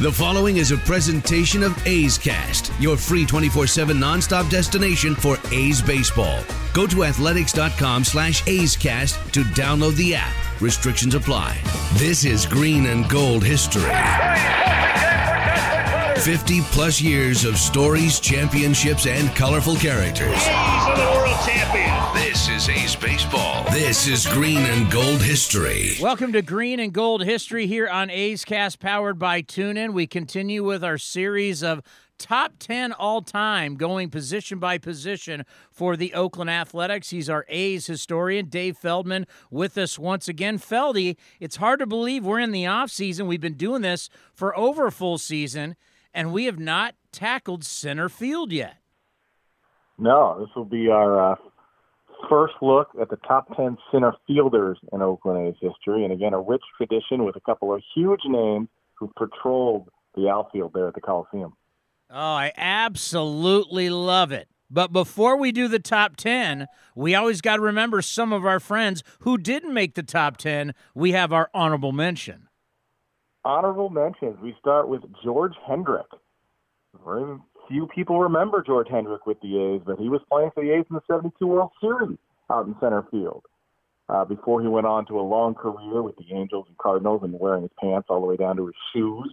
The following is a presentation of A's Cast, your free 24-7 nonstop destination for A's baseball. Go to athletics.com slash A's Cast to download the app. Restrictions apply. This is green and gold history. 50 plus years of stories, championships, and colorful characters. A's are the world champions. This is A's Baseball. This is Green and Gold History. Welcome to Green and Gold History here on A's Cast, powered by TuneIn. We continue with our series of top 10 all time, going position by position for the Oakland Athletics. He's our A's historian, Dave Feldman, with us once again. Feldy, it's hard to believe we're in the offseason. We've been doing this for over a full season, and we have not tackled center field yet. No, this will be our uh, first look at the top 10 center fielders in Oakland A's history. And again, a rich tradition with a couple of huge names who patrolled the outfield there at the Coliseum. Oh, I absolutely love it. But before we do the top 10, we always got to remember some of our friends who didn't make the top 10. We have our honorable mention. Honorable mentions. We start with George Hendrick. Very few people remember George Hendrick with the A's, but he was playing for the A's in the 72 World Series out in center field uh, before he went on to a long career with the Angels and Cardinals and wearing his pants all the way down to his shoes.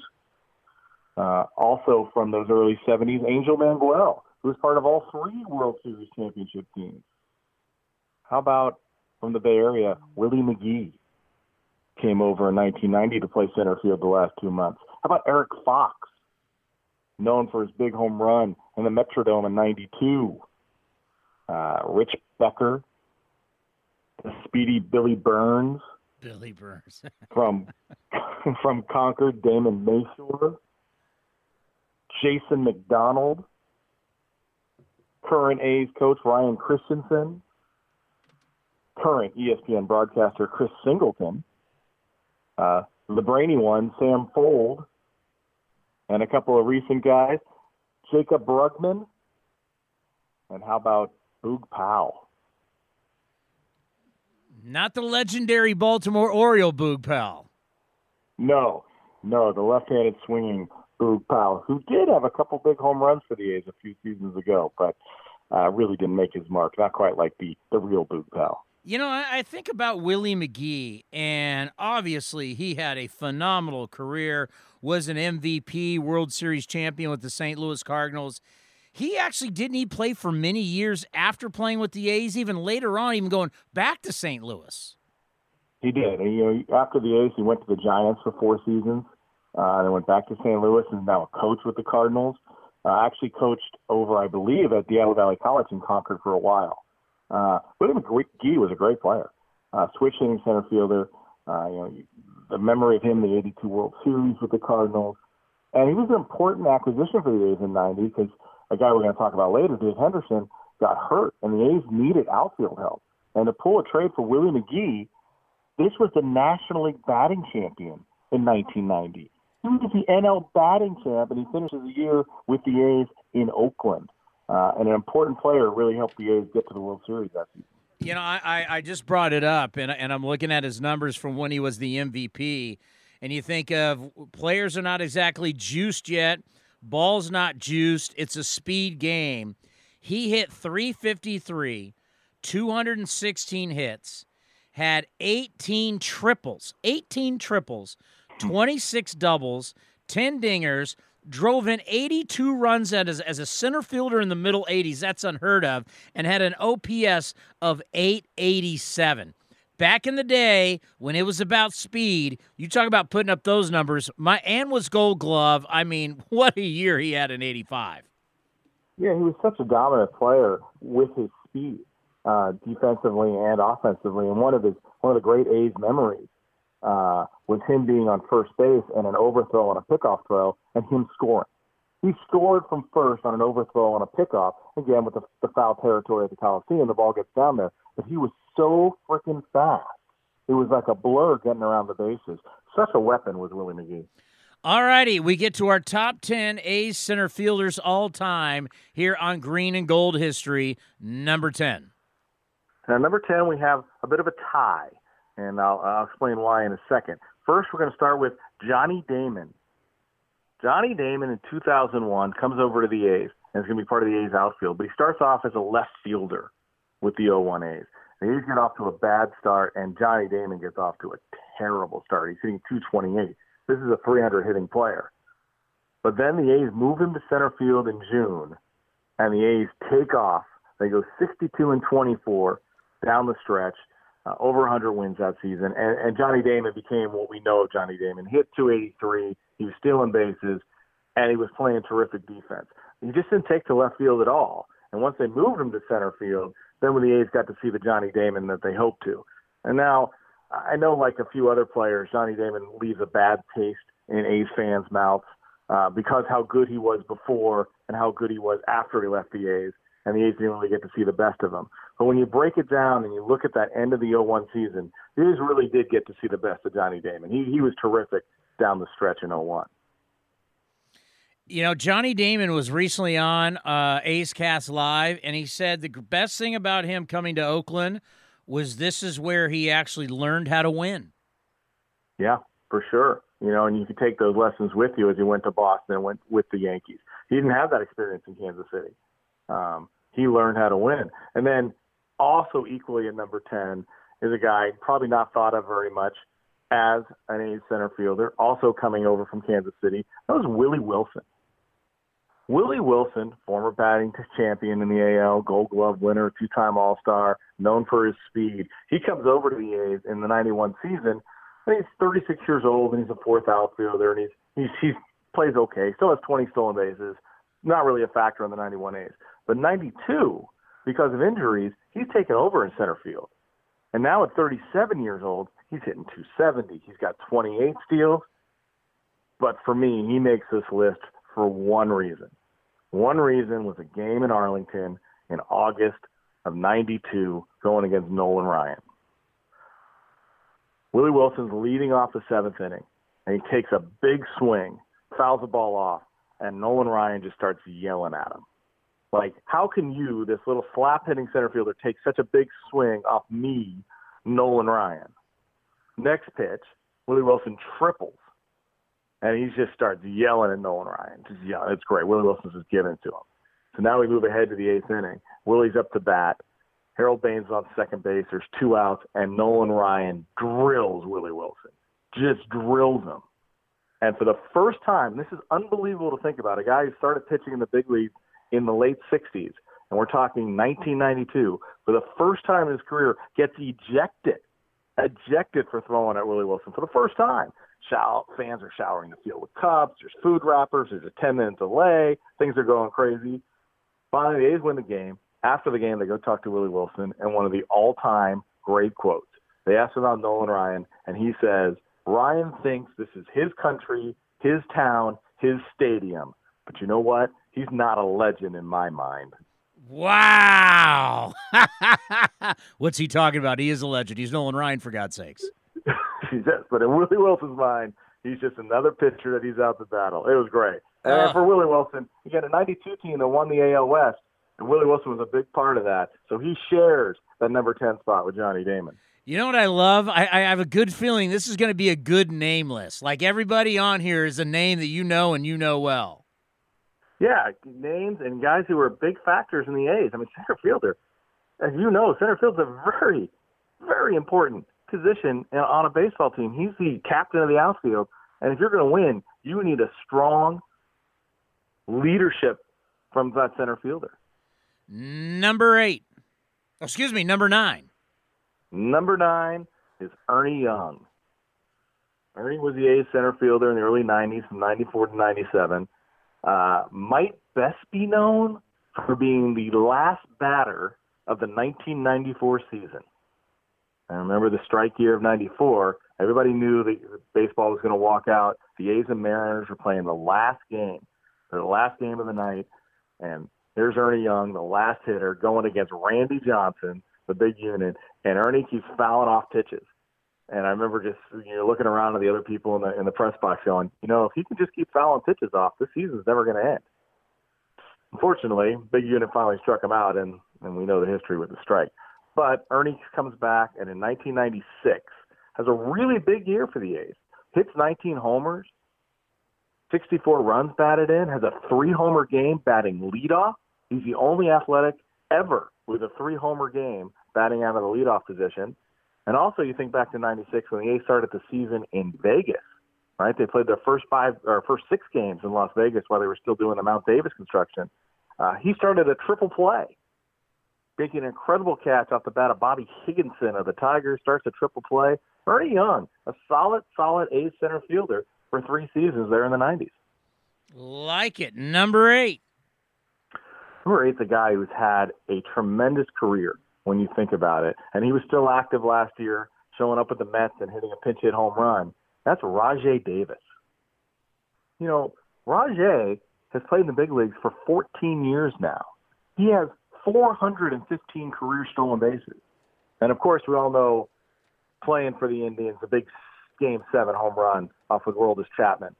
Uh, also from those early 70s, Angel Mangual, who was part of all three World Series championship teams. How about from the Bay Area, Willie McGee came over in 1990 to play center field the last two months. How about Eric Fox, known for his big home run in the Metrodome in 92? Uh, Rich Becker, the speedy Billy Burns. Billy Burns. from from Concord, Damon Mashore. Jason McDonald, current A's coach Ryan Christensen, current ESPN broadcaster Chris Singleton, uh, the brainy one Sam Fuld, and a couple of recent guys, Jaycob Brugman, and how about Boog Powell? Not the legendary Baltimore Oriole Boog Powell. No, no, the left-handed swinging Boog Powell, who did have a couple big home runs for the A's a few seasons ago, but uh, really didn't make his mark. Not quite like the the real Boog Powell. You know, I, think about Willie McGee, and obviously he had a phenomenal career. Was an MVP, World Series champion with the St. Louis Cardinals. He actually didn't he play for many years after playing with the A's, even later on, even going back to St. Louis. He did. You know, after the A's, he went to the Giants for four seasons. Uh, then went back to St. Louis and now a coach with the Cardinals. Uh, actually coached over, I believe, at Diablo Valley College in Concord for a while. Uh, William McGee was a great player, uh, switch hitting center fielder. Uh, you know, the memory of him, the '82 World Series with the Cardinals, and he was an important acquisition for the A's in '90 because a guy we're going to talk about later, Dave Henderson, got hurt, and the A's needed outfield help. And to pull a trade for Willie McGee, this was the National League batting champion in 1990. He was the NL batting champ, and he finishes the year with the A's in Oakland. Uh, and an important player really helped the A's get to the World Series that season. You know, I, I just brought it up, and, and I'm looking at his numbers from when he was the MVP. And you think of players are not exactly juiced yet, ball's not juiced, it's a speed game. He hit 353, 216 hits, had 18 triples, 18 triples, 26 doubles, 10 dingers, drove in 82 runs as, as a center fielder in the middle 80s. That's unheard of. And had an OPS of 887. Back in the day when it was about speed, you talk about putting up those numbers. My and was Gold Glove. I mean, what a year he had in '85. Yeah, he was such a dominant player with his speed, uh, defensively and offensively. And one of his one of the great A's memories uh, was him being on first base and an overthrow on a pickoff throw, and him scoring. He scored from first on an overthrow on a pickoff, again with the, the foul territory at the Coliseum. The ball gets down there, but he was so freaking fast. It was like a blur getting around the bases. Such a weapon was Willie McGee. All righty, we get to our top 10 A's center fielders all time here on Green and Gold History, number 10. Now, number 10, we have a bit of a tie, and I'll, I'll explain why in a second. First, we're going to start with Johnny Damon. Johnny Damon in 2001 comes over to the A's and is going to be part of the A's outfield, but he starts off as a left fielder with the 01 A's. The A's get off to a bad start, and Johnny Damon gets off to a terrible start. He's hitting 228. This is a 300 hitting player. But then the A's move him to center field in June, and the A's take off. They go 62 and 24 down the stretch, uh, over 100 wins that season. And, and Johnny Damon became what we know of Johnny Damon. Hit 283. He was stealing bases, and he was playing terrific defense. He just didn't take to left field at all. And once they moved him to center field, then when the A's got to see the Johnny Damon that they hoped to. And now I know, like a few other players, Johnny Damon leaves a bad taste in A's fans' mouths uh, because how good he was before and how good he was after he left the A's, and the A's didn't really get to see the best of him. But when you break it down and you look at that end of the 01 season, A's really did get to see the best of Johnny Damon. He he was terrific down the stretch in 01. You know, Johnny Damon was recently on uh, A's Cast Live, and he said the best thing about him coming to Oakland was this is where he actually learned how to win. Yeah, for sure. You know, and you could take those lessons with you as he went to Boston and went with the Yankees. He didn't have that experience in Kansas City. Um, he learned how to win. And then also equally at number 10 is a guy probably not thought of very much as an A's center fielder, also coming over from Kansas City. That was Willie Wilson. Willie Wilson, former batting champion in the AL, Gold Glove winner, two-time All-Star, known for his speed. He comes over to the A's in the '91 season, and he's 36 years old, and he's a fourth outfielder, and he's he's he plays okay. Still has 20 stolen bases. Not really a factor on the '91 A's, but '92, because of injuries, he's taken over in center field, and now at 37 years old, he's hitting 270. He's got 28 steals. But for me, he makes this list for one reason. One reason was a game in Arlington in August of 92 going against Nolan Ryan. Willie Wilson's leading off the seventh inning, and he takes a big swing, fouls the ball off, and Nolan Ryan just starts yelling at him. Like, how can you, this little slap hitting center fielder, take such a big swing off me, Nolan Ryan? Next pitch, Willie Wilson triples and he just starts yelling at Nolan Ryan. Just yelling. It's great. Willie Wilson's just giving it to him. So now we move ahead to the eighth inning. Willie's up to bat. Harold Baines on second base. There's two outs, and Nolan Ryan drills Willie Wilson. Just drills him. And for the first time, this is unbelievable to think about. A guy who started pitching in the big leagues in the late 60s, and we're talking 1992, for the first time in his career, gets ejected. Ejected for throwing at Willie Wilson for the first time shower, fans are showering the field with cups. There's food wrappers. There's a 10 minute delay. Things are going crazy. Finally, the A's win the game. After the game, they go talk to Willie Wilson, and one of the all time great quotes. They asked about Nolan Ryan, and he says, Ryan thinks this is his country, his town, his stadium. But you know what? He's not a legend in my mind. Wow. What's he talking about? He is a legend. He's Nolan Ryan, for God's sakes. Just, but in Willie Wilson's mind, he's just another pitcher that he's out to battle. It was great. And uh, for Willie Wilson, he got a 92 team that won the AL West, and Willie Wilson was a big part of that. So he shares that number 10 spot with Johnny Damon. You know what I love? I, I have a good feeling this is going to be a good name list. Like everybody on here is a name that you know and you know well. Yeah, names and guys who were big factors in the A's. I mean, center fielder, as you know, center field's a very, very important position on a baseball team. He's the captain of the outfield, and if you're going to win, You need a strong leadership from that center fielder. Number eight. Excuse me, number nine. Number nine is Ernie Young. Ernie was the A's center fielder in the early 90s from 94 to 97. Uh, might best be known for being the last batter of the 1994 season. I remember the strike year of 94. Everybody knew that baseball was going to walk out. The A's and Mariners were playing the last game, the last game of the night. And here's Ernie Young, the last hitter, going against Randy Johnson, the big unit. And Ernie keeps fouling off pitches. And I remember just you know looking around at the other people in the in the press box going, you know, if he can just keep fouling pitches off, this season's never going to end. Unfortunately, Big Unit finally struck him out, and and we know the history with the strike. But Ernie comes back, and in 1996 has a really big year for the A's. Hits 19 homers, 64 runs batted in, has a three homer game batting leadoff. He's the only athletic ever with a three homer game batting out of the leadoff position. And also, you think back to '96 when the A's started the season in Vegas, right? They played their first five or first six games in Las Vegas while they were still doing the Mount Davis construction. Uh, he started a triple play, making an incredible catch off the bat of Bobby Higginson of the Tigers. Starts a triple play. Ernie Young, a solid, solid A's center fielder for three seasons there in the '90s. Like it. Number eight. Number eight's a guy who's had a tremendous career when you think about it. And he was still active last year, showing up with the Mets and hitting a pinch hit home run. That's Rajai Davis. You know, Rajai has played in the big leagues for 14 years now. He has 415 career stolen bases. And of course, we all know playing for the Indians, the big game seven home run off of Aroldis Chapman.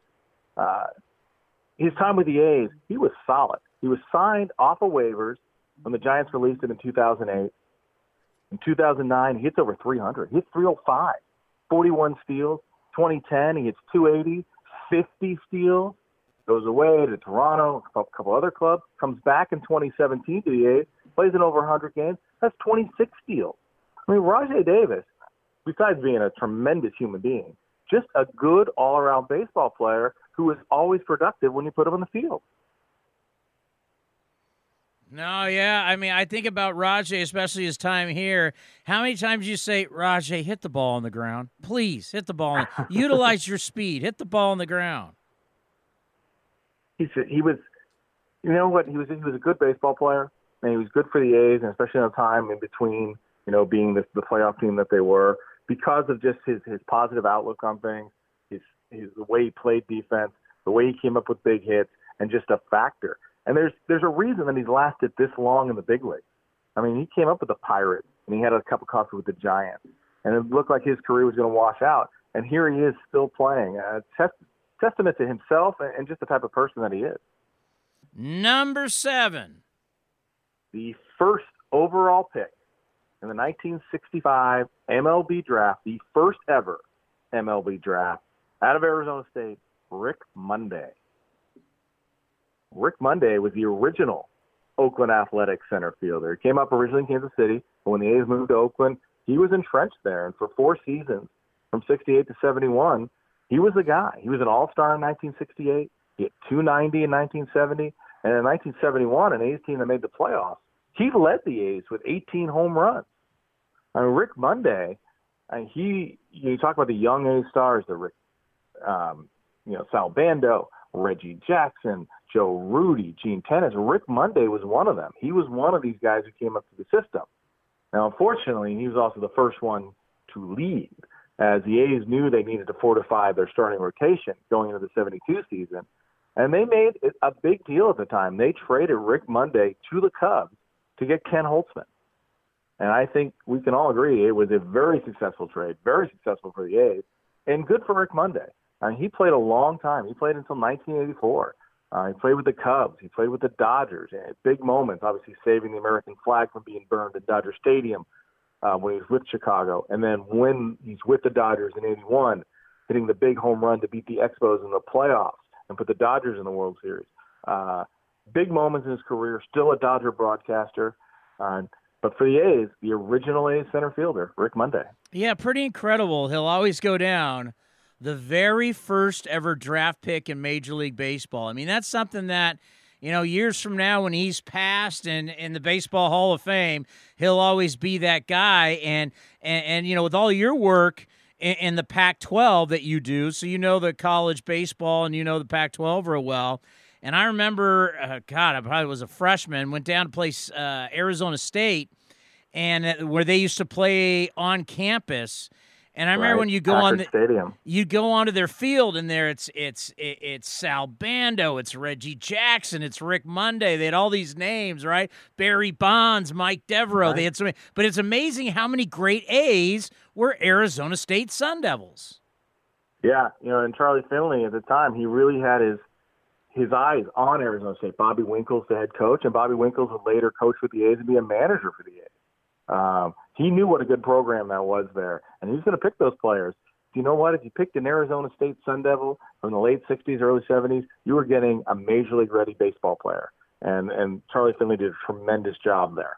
Uh, his time with the A's, he was solid. He was signed off of waivers when the Giants released him in 2008. In 2009, he hits over 300. He hits 305, 41 steals. 2010, he hits 280, 50 steals. Goes away to Toronto, a couple other clubs. Comes back in 2017 to the A's, plays in over 100 games. That's 26 steals. I mean, Rajai Davis, besides being a tremendous human being, just a good all-around baseball player who is always productive when you put him on the field. No, yeah. I mean, I think about Rajai, especially his time here. How many times you say, Rajai, hit the ball on the ground? Please hit the ball. Utilize your speed. Hit the ball on the ground. He he was, you know what? He was he was a good baseball player, and he was good for the A's, and especially in the time in between, you know, being the, the playoff team that they were, because of just his his positive outlook on things, his his the way he played defense, the way he came up with big hits, and just a factor. And there's there's a reason that he's lasted this long in the big leagues. I mean, he came up with the Pirates and he had a cup of coffee with the Giants, and it looked like his career was going to wash out. And here he is still playing. Uh, test, testament to himself and just the type of person that he is. Number seven, the first overall pick in the 1965 MLB draft, the first ever MLB draft out of Arizona State, Rick Monday. Rick Monday was the original Oakland Athletics center fielder. He came up originally in Kansas City, but when the A's moved to Oakland, he was entrenched there. And for four seasons, from 68 to 71, he was the guy. He was an all-star in 1968. He hit 290 in 1970. And in 1971, an A's team that made the playoffs, he led the A's with 18 home runs. I mean, Rick Monday, and he, you talk about the young A stars, the Rick, um, you know, Sal Bando, Reggie Jackson, Joe Rudi, Gene Tenace. Rick Monday was one of them. He was one of these guys who came up to the system. Now, unfortunately, he was also the first one to leave, as the A's knew they needed to fortify their starting rotation going into the 72 season. And they made a big deal at the time. They traded Rick Monday to the Cubs to get Ken Holtzman. And I think we can all agree it was a very successful trade, very successful for the A's, and good for Rick Monday. I mean, he played a long time. He played until 1984. Uh, he played with the Cubs. He played with the Dodgers. And big moments, obviously saving the American flag from being burned at Dodger Stadium uh, when he was with Chicago. And then when he's with the Dodgers in 81, hitting the big home run to beat the Expos in the playoffs and put the Dodgers in the World Series. Uh, big moments in his career, still a Dodger broadcaster. Uh, but for the A's, the original A's center fielder, Rick Monday. Yeah, pretty incredible. He'll always go down the very first ever draft pick in Major League Baseball. I mean, that's something that you know, years from now when he's passed and in the Baseball Hall of Fame, he'll always be that guy. And and, and you know, with all your work in, in the Pac-12 that you do, so you know the college baseball and you know the Pac-12 real well. And I remember, uh, God, I probably was a freshman, went down to play uh, Arizona State, and uh, where they used to play on campus and I remember Right. when you go Packard on the Stadium. you go onto their field and there it's it's it's Sal Bando, it's Reggie Jackson, it's Rick Monday. They had all these names, right? Barry Bonds, Mike Devereaux. They had so many, but it's amazing how many great A's were Arizona State Sun Devils. Yeah, you know, and Charlie Finley at the time, he really had his his eyes on Arizona State. Bobby Winkles, the head coach, and Bobby Winkles would later coach with the A's and be a manager for the A's. Um, he knew what a good program that was there, and was going to pick those players. Do you know what? If you picked an Arizona State Sun Devil from the late '60s, early '70s, you were getting a major league ready baseball player, and and Charlie Finley did a tremendous job there.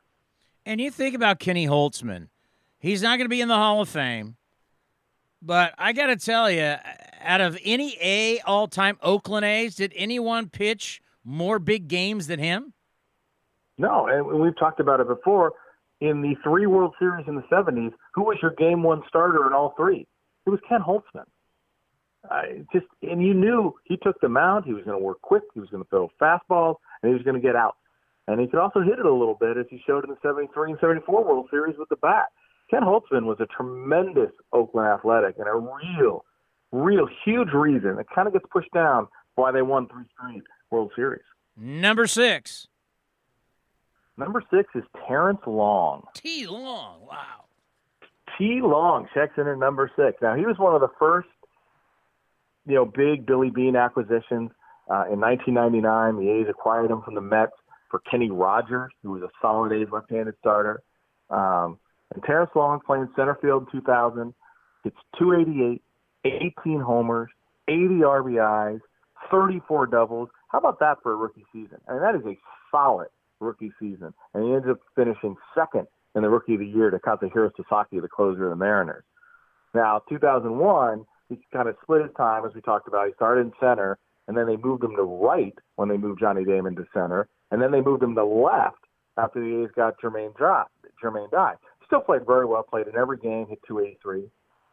And you think about Kenny Holtzman. He's not going to be in the Hall of Fame. But I got to tell you, out of any A all time Oakland A's, did anyone pitch more big games than him? No, and we've talked about it before. In the three World Series in the 70s, who was your game one starter in all three? It was Ken Holtzman. I just and you knew he took the mound. He was going to work quick. He was going to throw fastballs, and he was going to get out. And he could also hit it a little bit, as he showed in the 73 and 74 World Series with the bat. Ken Holtzman was a tremendous Oakland athletic and a real, real huge reason. It kind of gets pushed down why they won three straight World Series. Number six, Number six is Terrence Long. T. Long. Wow. T. Long checks in at number six. Now he was one of the first, you know, big Billy Beane acquisitions uh, in 1999. The A's acquired him from the Mets for Kenny Rogers, who was a solid A's left-handed starter. Um, and Terrence Long playing center field in 2000. It's 288, 18 homers, 80 RBIs, 34 doubles. How about that for a rookie season? I mean, that is a solid rookie season. And he ends up finishing second in the Rookie of the Year to Kazuhiro Sasaki, the closer of the Mariners. Now, 2001, he kind of split his time, as we talked about. He started in center, and then they moved him to right when they moved Johnny Damon to center, and then they moved him to left after the A's got Jermaine Dye. Jermaine Dye still played very well, played in every game, hit 283.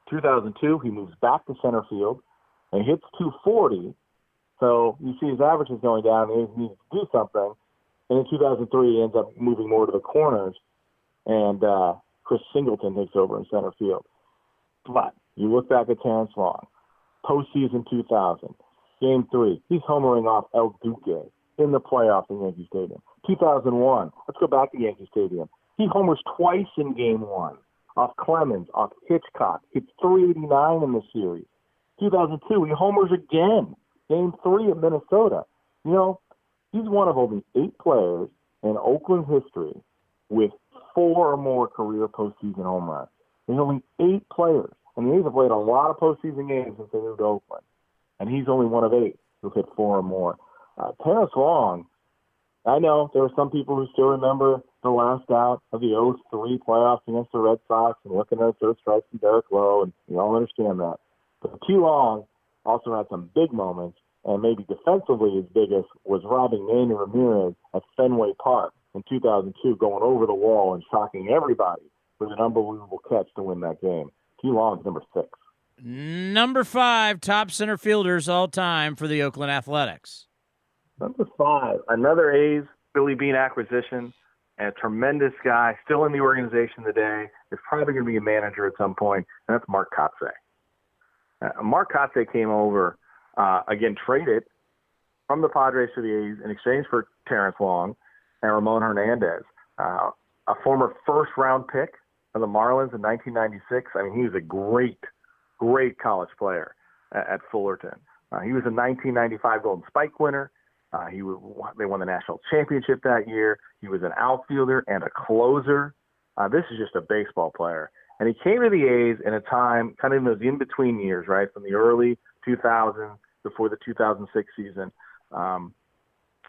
2002, he moves back to center field and hits 240. So you see his average is going down, the A's to do something. And in 2003, he ends up moving more to the corners, and uh, Chris Singleton takes over in center field. But you look back at Terrence Long, postseason 2000, game three, he's homering off El Duque in the playoffs in Yankee Stadium. 2001, let's go back to Yankee Stadium. He homers twice in game one, off Clemens, off Hitchcock, hits 389 in the series. 2002, he homers again, game three at Minnesota. You know, he's one of only eight players in Oakland history with four or more career postseason home runs. There's only eight players, and the A's have played a lot of postseason games since they moved to Oakland, and he's only one of eight who've hit four or more. Uh, Terrence Long, I know there are some people who still remember the last out of the 03 playoffs against the Red Sox and looking at third strikes from Derek Lowe, and we all understand that. But T. Long also had some big moments, and maybe defensively his biggest was robbing Manny Ramirez at Fenway Park in 2002, going over the wall and shocking everybody with an unbelievable catch to win that game. T. Long's number six. Number five, top center fielders all time for the Oakland Athletics. Number five, another A's Billy Beane acquisition, and a tremendous guy, still in the organization today. Is probably going to be a manager at some point, and that's Mark Kotsay. Uh, Mark Kotsay came over, uh, again, traded from the Padres to the A's in exchange for Terrence Long and Ramon Hernandez, uh, a former first round pick of the Marlins in 1996. I mean, he was a great, great college player at, at Fullerton. Uh, he was a 1995 Golden Spike winner. Uh, he w- they won the national championship that year. He was an outfielder and a closer. Uh, this is just a baseball player, and he came to the A's in a time kind of in those in between years, right from the early 2000s before the 2006 season. Um,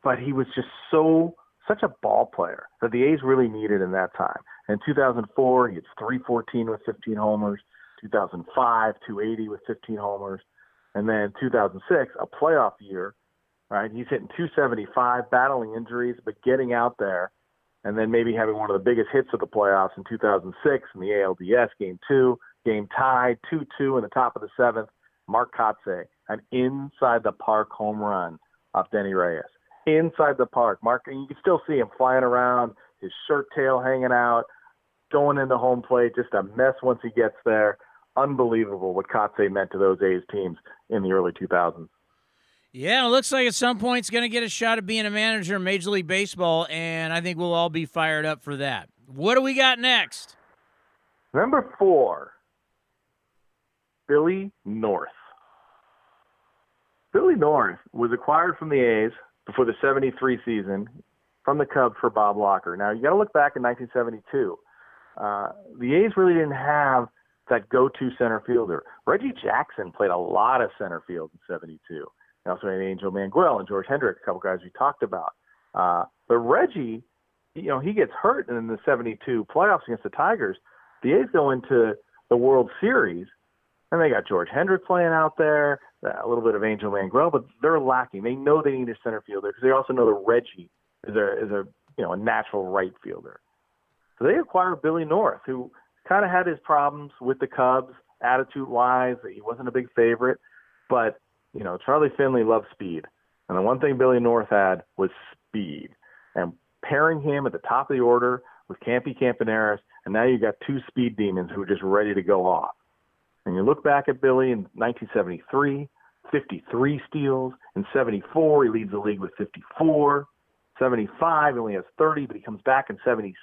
but he was just so such a ball player that the A's really needed in that time. In 2004, he had 314 with 15 homers. 2005, 280 with 15 homers. And then 2006, a playoff year, right? He's hitting 275, battling injuries, but getting out there, and then maybe having one of the biggest hits of the playoffs in 2006 in the ALDS game two, game tied 2-2 in the top of the seventh. Mark Kotsay, an inside the park home run off Dennys Reyes. Inside the park, Mark, and you can still see him flying around, his shirt tail hanging out, going into home plate, just a mess once he gets there. Unbelievable what Kotsay meant to those A's teams in the early 2000s. Yeah, it looks like at some point he's going to get a shot at being a manager in Major League Baseball, and I think we'll all be fired up for that. What do we got next? Number four, Billy North. Billy North was acquired from the A's before the 73 season from the Cubs for Bob Walker. Now, you got to look back in 1972. Uh, the A's really didn't have that go-to center fielder. Reggie Jackson played a lot of center field in 72. They also had Angel Mangual and George Hendrick, a couple guys we talked about. Uh, but Reggie, you know, he gets hurt in the 72 playoffs against the Tigers. The A's go into the World Series, and they got George Hendrick playing out there, uh, a little bit of Angel Mangual, but they're lacking. They know they need a center fielder because they also know that Reggie is a is a you know a natural right fielder. So they acquired Billy North, who kind of had his problems with the Cubs, attitude wise. He wasn't a big favorite, but you know Charlie Finley loved speed, and the one thing Billy North had was speed. And pairing him at the top of the order with Campy Campaneris, and now you've got two speed demons who are just ready to go off. And you look back at Billy in 1973, 53 steals. In 74, he leads the league with 54. 75, he only has 30, but he comes back in 76,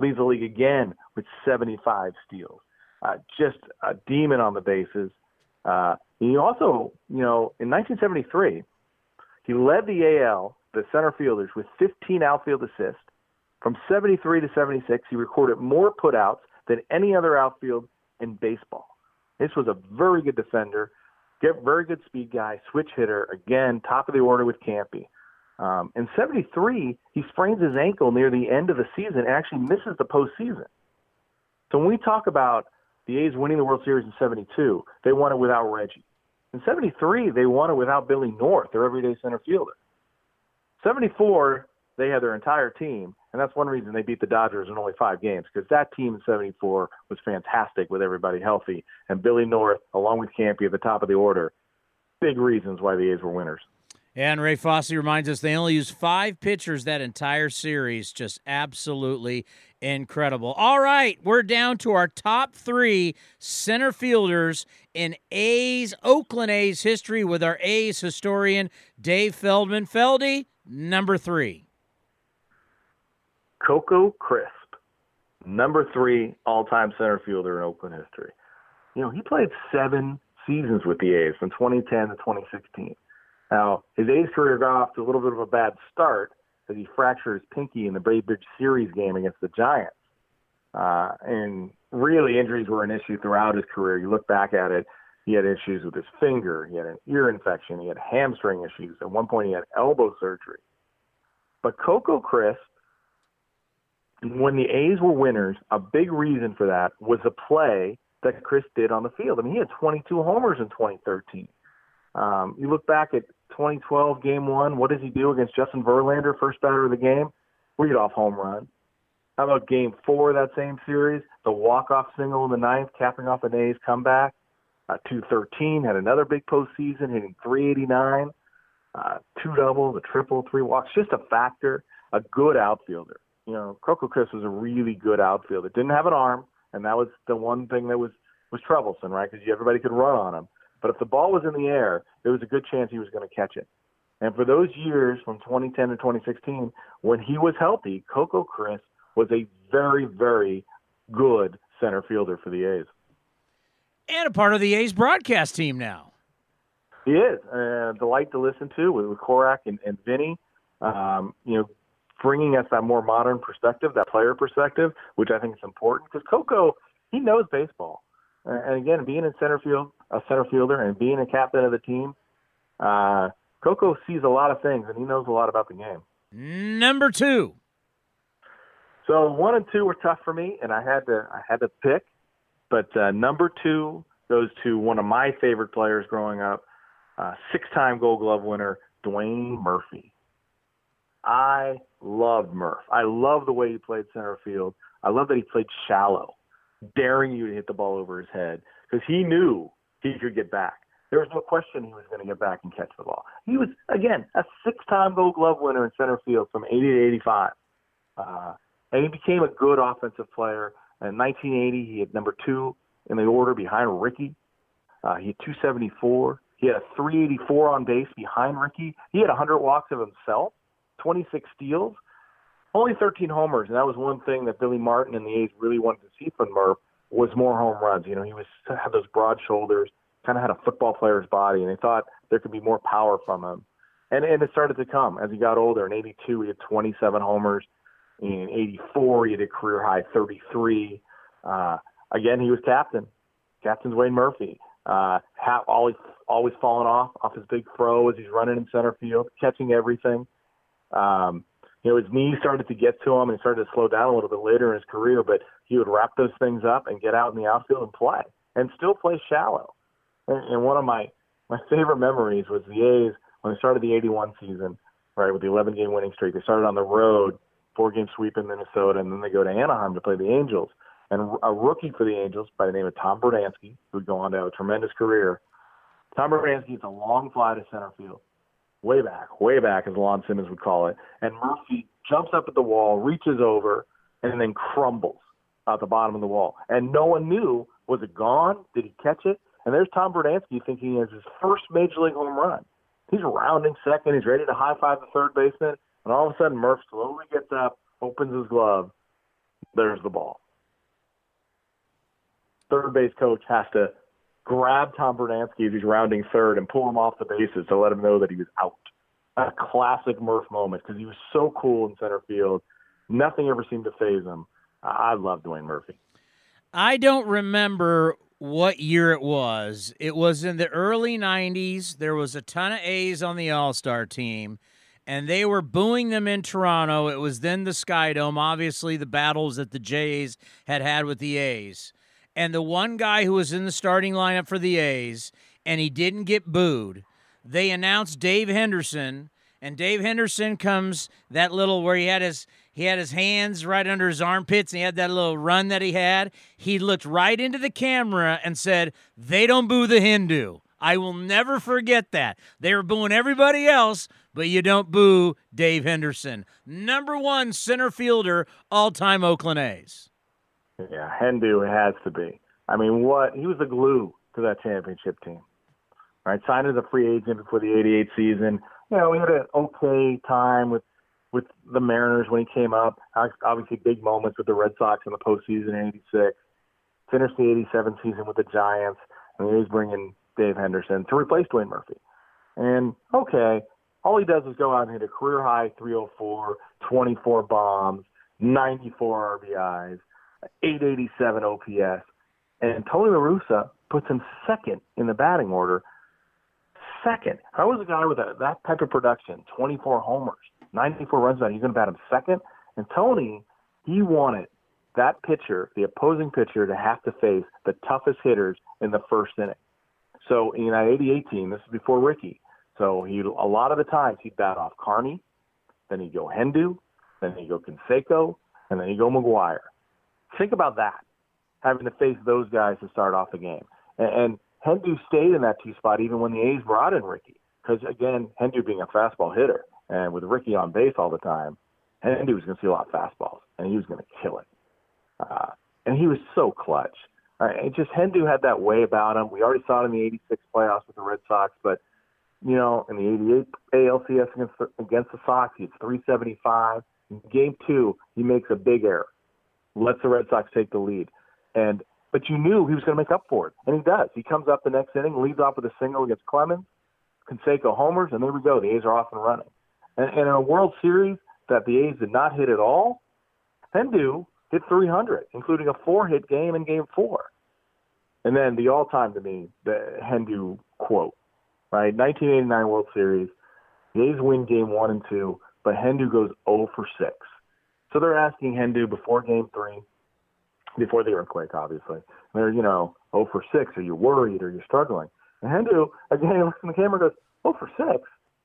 leads the league again with 75 steals. Uh, just a demon on the bases. Uh, he also, you know, in 1973, he led the AL, the center fielders, with 15 outfield assists. From 73 to 76, he recorded more putouts than any other outfield in baseball. This was a very good defender, get very good speed guy, switch hitter. Again, top of the order with Campy. Um, in 73, he sprains his ankle near the end of the season and actually misses the postseason. So when we talk about the A's winning the World Series in 72, they won it without Reggie. In 73, they won it without Billy North, their everyday center fielder. 74, they had their entire team, and that's one reason they beat the Dodgers in only five games because that team in 74 was fantastic with everybody healthy. And Billy North, along with Campy at the top of the order, big reasons why the A's were winners. And Ray Fosse reminds us they only used five pitchers that entire series. Just absolutely incredible. All right, we're down to our top three center fielders in A's, Oakland A's history with our A's historian, Dave Feldman. Feldy, number three. Coco Crisp, number three all time center fielder in Oakland history. You know, he played seven seasons with the A's from 2010 to 2016. Now, his A's career got off to a little bit of a bad start as he fractured his pinky in the Bay Bridge Series game against the Giants. Uh, and really, injuries were an issue throughout his career. You look back at it, he had issues with his finger, he had an ear infection, he had hamstring issues. At one point, he had elbow surgery. But Coco Crisp, when the A's were winners, a big reason for that was the play that Chris did on the field. I mean, he had 22 homers in 2013. Um, you look back at 2012 game one, what does he do against Justin Verlander, first batter of the game? Read off home run. How about game four of that same series? The walk-off single in the ninth, capping off an A's comeback. Uh, 213 had another big postseason, hitting 389, uh, two doubles, a triple, three walks. Just a factor, a good outfielder. You know, Coco Crisp was a really good outfielder. Didn't have an arm, and that was the one thing that was was troublesome, right? Because everybody could run on him. But if the ball was in the air, there was a good chance he was going to catch it. And for those years from 2010 to 2016, when he was healthy, Coco Crisp was a very, very good center fielder for the A's. And a part of the A's broadcast team now. He is. a delight to listen to with, with Korach and, and Vinny. Um, you know, bringing us that more modern perspective, that player perspective, which I think is important because Coco, he knows baseball. And again, being in center field, a center fielder, and being a captain of the team, uh, Coco sees a lot of things, and he knows a lot about the game. Number two. So one and two were tough for me, and I had to I had to pick. But uh, number two goes to one of my favorite players growing up, uh, six-time Gold Glove winner Dwayne Murphy. I loved Murph. I love the way he played center field. I love that he played shallow, daring you to hit the ball over his head because he knew he could get back. There was no question he was going to get back and catch the ball. He was, again, a six-time Gold Glove winner in center field from 80 to 85. Uh, and he became a good offensive player. In 1980, he had number two in the order behind Ricky. Uh, he had 274. He had a 384 on base behind Ricky. He had 100 walks of himself, 26 steals, only 13 homers, and that was one thing that Billy Martin and the A's really wanted to see from Murph was more home runs. You know, he was had those broad shoulders, kind of had a football player's body, and they thought there could be more power from him. And and it started to come as he got older. In '82, he had 27 homers. In '84, he had a career high 33. Uh, again, he was captain. Captain's Wayne Murphy. Uh, ha- always always falling off off his big throw as he's running in center field, catching everything. Um, you know, his knees started to get to him and started to slow down a little bit later in his career, but he would wrap those things up and get out in the outfield and play and still play shallow. And, and one of my, my favorite memories was the A's when they started the 81 season, right, with the 11 game winning streak. They started on the road, four game sweep in Minnesota, and then they go to Anaheim to play the Angels. And a rookie for the Angels by the name of Tom Brunansky, who'd go on to have a tremendous career. Tom Brunansky is a long fly to center field way back, way back, as Lon Simmons would call it. And Murphy jumps up at the wall, reaches over, and then crumbles at the bottom of the wall. And no one knew was it gone? Did he catch it? And there's Tom Brunansky thinking it's his first major league home run. He's rounding second. He's ready to high five the third baseman. And all of a sudden, Murph slowly gets up, opens his glove. There's the ball. Third base coach has to grab Tom Brunansky as he's rounding third and pull him off the bases to let him know that he was out. A classic Murph moment because he was so cool in center field. Nothing ever seemed to faze him. I love Dwayne Murphy. I don't remember what year it was. It was in the early 90s. There was a ton of A's on the All Star team, and they were booing them in Toronto. It was then the Sky Dome. obviously, the battles that the Jays had had with the A's and the one guy who was in the starting lineup for the A's and he didn't get booed, they announced Dave Henderson, and Dave Henderson comes that little where he had his he had his hands right under his armpits and he had that little run that he had. He looked right into the camera and said, "They don't boo the Hendu." I will never forget that. They were booing everybody else, but you don't boo Dave Henderson, number one center fielder all time Oakland A's. Yeah, Hendu has to be. I mean, what he was the glue to that championship team. Right, signed as a free agent before the '88 season. You know, we had an okay time with with the Mariners when he came up. Obviously, big moments with the Red Sox in the postseason in '86. Finished the '87 season with the Giants, and he was bringing Dave Henderson to replace Dwayne Murphy. And okay, all he does is go out and hit a career high 304, 24 bombs, 94 RBIs. 887 OPS. And Tony La Russa puts him second in the batting order. Second. How was a guy with a, that type of production, 24 homers, 94 runs out, he's going to bat him second? And Tony, he wanted that pitcher, the opposing pitcher, to have to face the toughest hitters in the first inning. So in that 88 team, this is before Ricky. So he a lot of the times he'd bat off Carney, then he'd go Hendu, then he'd go Canseco, and then he'd go McGwire. Think about that, having to face those guys to start off the game. And, and Hendu stayed in that two spot even when the A's brought in Ricky, because again, Hendu being a fastball hitter, and with Ricky on base all the time, Hendu was going to see a lot of fastballs, and he was going to kill it. Uh, and he was so clutch. Uh, it just Hendu had that way about him. We already saw it in the '86 playoffs with the Red Sox, but you know, in the '88 ALCS against the, against the Sox, he's 375. In game two, he makes a big error lets the Red Sox take the lead. And but you knew he was going to make up for it, and he does. He comes up the next inning, leads off with a single against Clemens, Canseco homers, and there we go. The A's are off and running. And, and in a World Series that the A's did not hit at all, Hendu hit 300, including a four-hit game in Game Four. And then the all-time to me, the Hendu quote, right? 1989 World Series. The A's win Game One and Two, but Hendu goes 0 for 6. So they're asking Hendu before game three, before the earthquake, obviously. They're, you know, oh for 6, are you worried, or you're struggling? And Hendu, again, he looks in the camera and goes, oh for 6?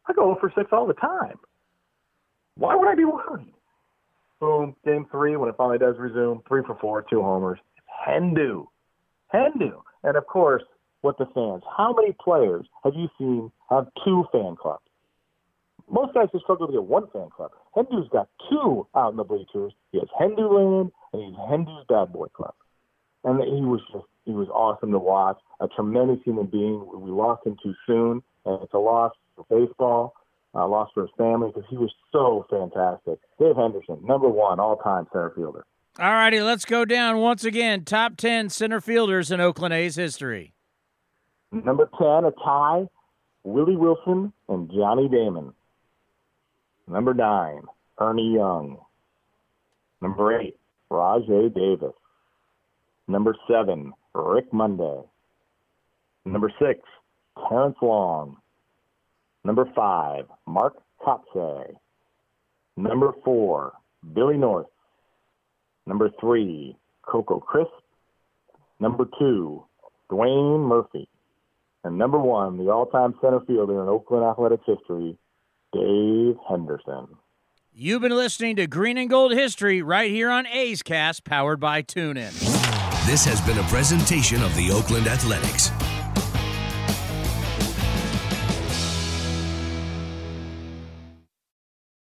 I go oh for 6 all the time. Why would I be worried? Boom, game three, when it finally does resume, three for four, two homers. Hendu. Hendu. And of course, what the fans, how many players have you seen have two fan clubs? Most guys just struggle to get one fan club. Hendu's got two out in the bleachers. He has Hendu Land and he's Hendu's Bad Boy Club. And he was just, he was awesome to watch. A tremendous human being. We lost him too soon, and it's a loss for baseball, a loss for his family because he was so fantastic. Dave Henderson, number one all time center fielder. All righty, let's go down once again. Top 10 center fielders in Oakland A's history. Number 10, a tie, Willie Wilson and Johnny Damon. Number 9, Ernie Young. Number 8, Rajai Davis. Number 7, Rick Monday. Number 6, Terrence Long. Number 5, Mark Kotsay. Number 4, Billy North. Number 3, Coco Crisp. Number 2, Dwayne Murphy. And number 1, the all-time center fielder in Oakland Athletics history, Dave Henderson. You've been listening to Green and Gold History right here on A's Cast, powered by TuneIn. This has been a presentation of the Oakland Athletics.